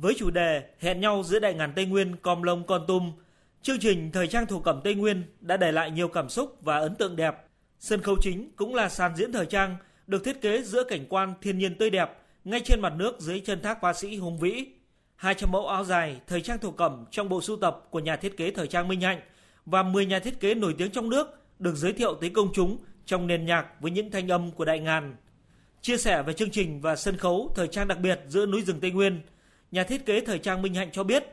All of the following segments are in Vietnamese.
với chủ đề Hẹn nhau giữa đại ngàn Tây Nguyên Com Lông Con Tum. Chương trình Thời trang thổ cẩm Tây Nguyên đã để lại nhiều cảm xúc và ấn tượng đẹp. Sân khấu chính cũng là sàn diễn thời trang được thiết kế giữa cảnh quan thiên nhiên tươi đẹp ngay trên mặt nước dưới chân thác Hoa Sĩ hùng vĩ. 200 mẫu áo dài thời trang thổ cẩm trong bộ sưu tập của nhà thiết kế thời trang Minh Hạnh và 10 nhà thiết kế nổi tiếng trong nước được giới thiệu tới công chúng trong nền nhạc với những thanh âm của đại ngàn. Chia sẻ về chương trình và sân khấu thời trang đặc biệt giữa núi rừng Tây Nguyên, nhà thiết kế thời trang Minh Hạnh cho biết,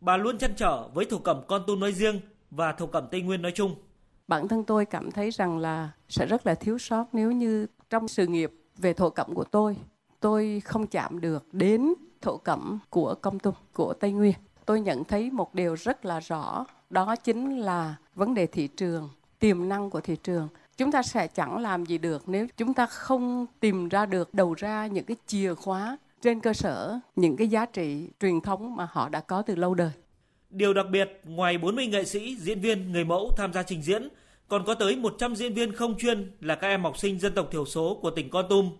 bà luôn chăn trở với thổ cẩm Con Tum nói riêng và thổ cẩm Tây Nguyên nói chung. Bản thân tôi cảm thấy rằng là sẽ rất là thiếu sót nếu như trong sự nghiệp về thổ cẩm của tôi, tôi không chạm được đến thổ cẩm của Công Tum, của Tây Nguyên. Tôi nhận thấy một điều rất là rõ, đó chính là vấn đề thị trường, tiềm năng của thị trường chúng ta sẽ chẳng làm gì được nếu chúng ta không tìm ra được đầu ra những cái chìa khóa trên cơ sở những cái giá trị truyền thống mà họ đã có từ lâu đời. Điều đặc biệt, ngoài 40 nghệ sĩ, diễn viên, người mẫu tham gia trình diễn, còn có tới 100 diễn viên không chuyên là các em học sinh dân tộc thiểu số của tỉnh Con Tum.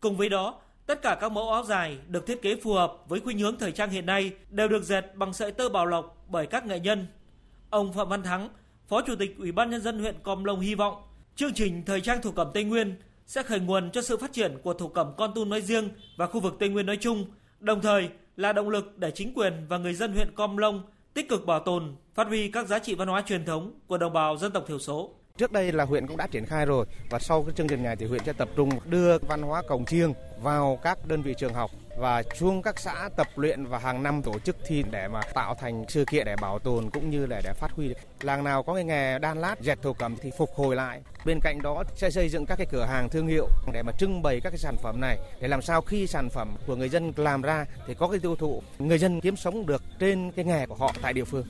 Cùng với đó, tất cả các mẫu áo dài được thiết kế phù hợp với khuynh hướng thời trang hiện nay đều được dệt bằng sợi tơ bảo lộc bởi các nghệ nhân. Ông Phạm Văn Thắng, Phó Chủ tịch Ủy ban nhân dân huyện Com Lông hy vọng chương trình thời trang thổ cẩm Tây Nguyên sẽ khởi nguồn cho sự phát triển của thổ cẩm Con Tum nói riêng và khu vực Tây Nguyên nói chung, đồng thời là động lực để chính quyền và người dân huyện Com long tích cực bảo tồn, phát huy các giá trị văn hóa truyền thống của đồng bào dân tộc thiểu số. Trước đây là huyện cũng đã triển khai rồi và sau cái chương trình này thì huyện sẽ tập trung đưa văn hóa cổng chiêng vào các đơn vị trường học và xuống các xã tập luyện và hàng năm tổ chức thi để mà tạo thành sự kiện để bảo tồn cũng như là để phát huy. Làng nào có cái nghề đan lát, dệt thổ cẩm thì phục hồi lại. Bên cạnh đó sẽ xây dựng các cái cửa hàng thương hiệu để mà trưng bày các cái sản phẩm này để làm sao khi sản phẩm của người dân làm ra thì có cái tiêu thụ, người dân kiếm sống được trên cái nghề của họ tại địa phương.